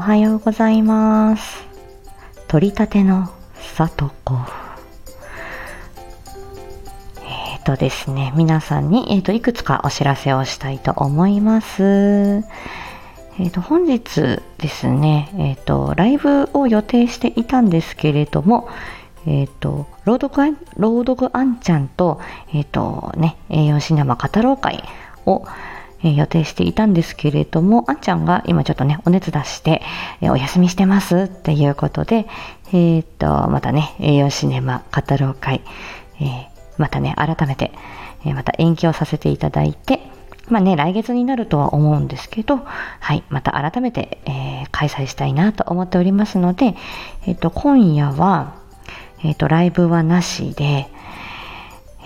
おはようございます。取り立てのさとこえっ、ー、とですね皆さんに、えーと、いくつかお知らせをしたいと思います。えーと、本日ですね、えーと、ライブを予定していたんですけれども、えっ、ー、と、朗読、朗読あんちゃんと、えっ、ー、とね、栄養シネマ語ろう会を、え予定していたんですけれども、あんちゃんが今ちょっとね、お熱出して、えお休みしてますっていうことで、えっ、と、またね、栄養シネマ語ろう会、えまたね、改めて、えまた延期をさせていただいて、まあね、来月になるとは思うんですけど、はい、また改めて、えー、開催したいなと思っておりますので、えっ、と、今夜は、えっ、と、ライブはなしで、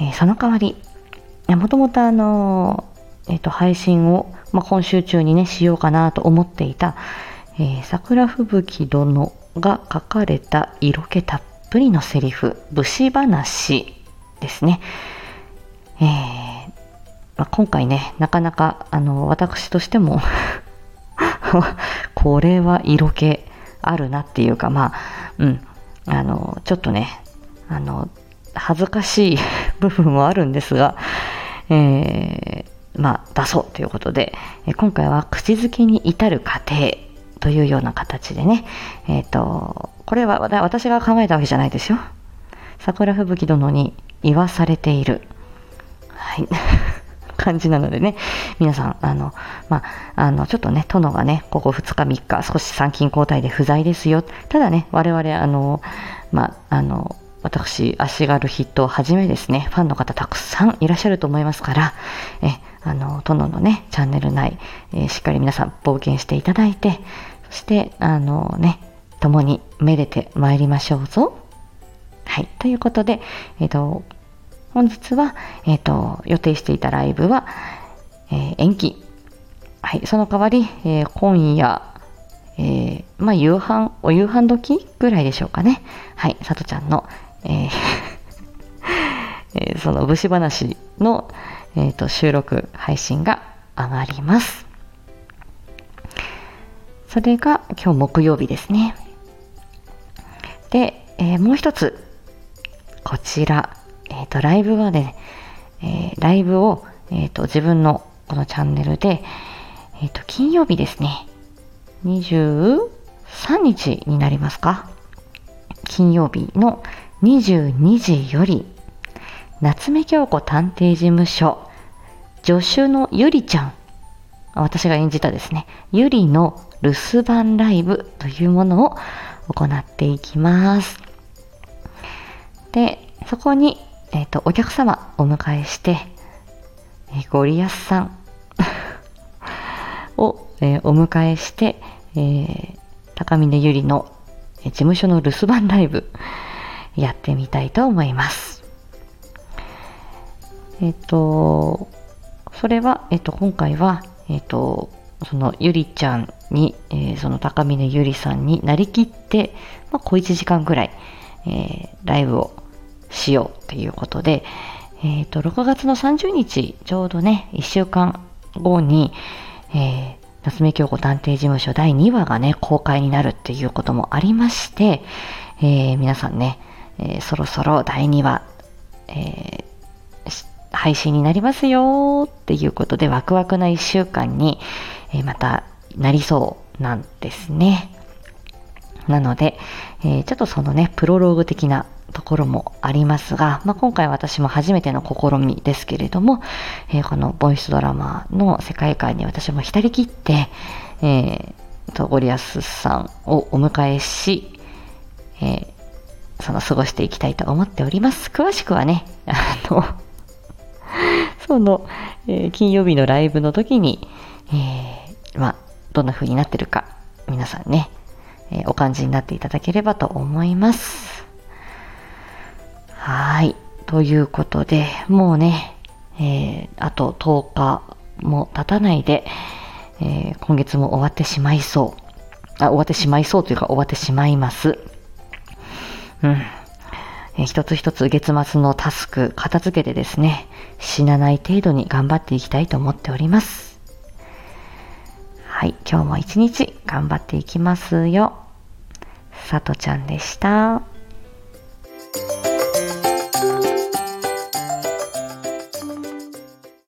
え、その代わり、もともとあのえっ、ー、と、配信を、まあ、今週中にね、しようかなと思っていた、えー、桜吹雪殿が書かれた色気たっぷりのセリフ、武士話ですね。えー、まあ、今回ね、なかなか、あの、私としても これは色気あるなっていうか、まあ、うん、あの、ちょっとね、あの、恥ずかしい 部分もあるんですが、えー、まあ、出そうということで、え今回は口づけに至る過程というような形でね、えっ、ー、と、これは私が考えたわけじゃないですよ。桜吹雪殿に言わされている。はい。感じなのでね、皆さん、あの、まあ、あの、ちょっとね、殿がね、ここ2日3日、少し参勤交代で不在ですよ。ただね、我々、あの、まあ、あの、私、足軽筆頭をはじめですね、ファンの方たくさんいらっしゃると思いますから、え、あの、殿のね、チャンネル内、えー、しっかり皆さん冒険していただいて、そして、あのね、共にめでてまいりましょうぞ。はい。ということで、えっ、ー、と、本日は、えっ、ー、と、予定していたライブは、えー、延期。はい。その代わり、え今夜、えまあ、夕飯、お夕飯時ぐらいでしょうかね。はい。さとちゃんの、え えその武士話の、えーと、収録配信が上がります。それが今日木曜日ですね。で、えー、もう一つ、こちら、えっ、ー、と、ライブはね、えー、ライブを、えっ、と、自分のこのチャンネルで、えっ、と、金曜日ですね、23日になりますか金曜日の22時より、夏目京子探偵事務所助手のゆりちゃん、私が演じたですね、ゆりの留守番ライブというものを行っていきます。で、そこに、えっ、ー、と、お客様お迎えして、えー、ゴリアスさん を、えー、お迎えして、えー、高峰ゆりの、え事務所の留守番ライブやってみたいと思います。えっ、と、それは、えっと、今回は、えっと、そのゆりちゃんに、えー、その高峰ゆりさんになりきって、まあ、小1時間ぐらい、えー、ライブをしようということで、えっ、ー、と、6月の30日、ちょうどね、1週間後に、え、夏目京子探偵事務所第2話がね、公開になるっていうこともありまして、え、皆さんね、え、そろそろ第2話、え配信になりますよっていうことでワクワクな1週間に、えまたなりそうなんですね。なので、えー、ちょっとそのね、プロローグ的なところもありますが、まあ、今回私も初めての試みですけれども、えー、このボイスドラマの世界観に私も浸りきって、えー、とゴリアスさんをお迎えし、えー、その過ごしていきたいと思っております。詳しくはね、あのその、えー、金曜日のライブの時に、えー、まあ、どんな風になってるか、皆さんね、えー、お感じになっていただければと思います。はい。ということで、もうね、え、あと10日も経たないで、え、今月も終わってしまいそう。あ、終わってしまいそうというか終わってしまいます。うん。え一つ一つ月末のタスク片付けてですね、死なない程度に頑張っていきたいと思っております。はい。はい、今日も一日頑張っていきますよ。さとちゃんでした。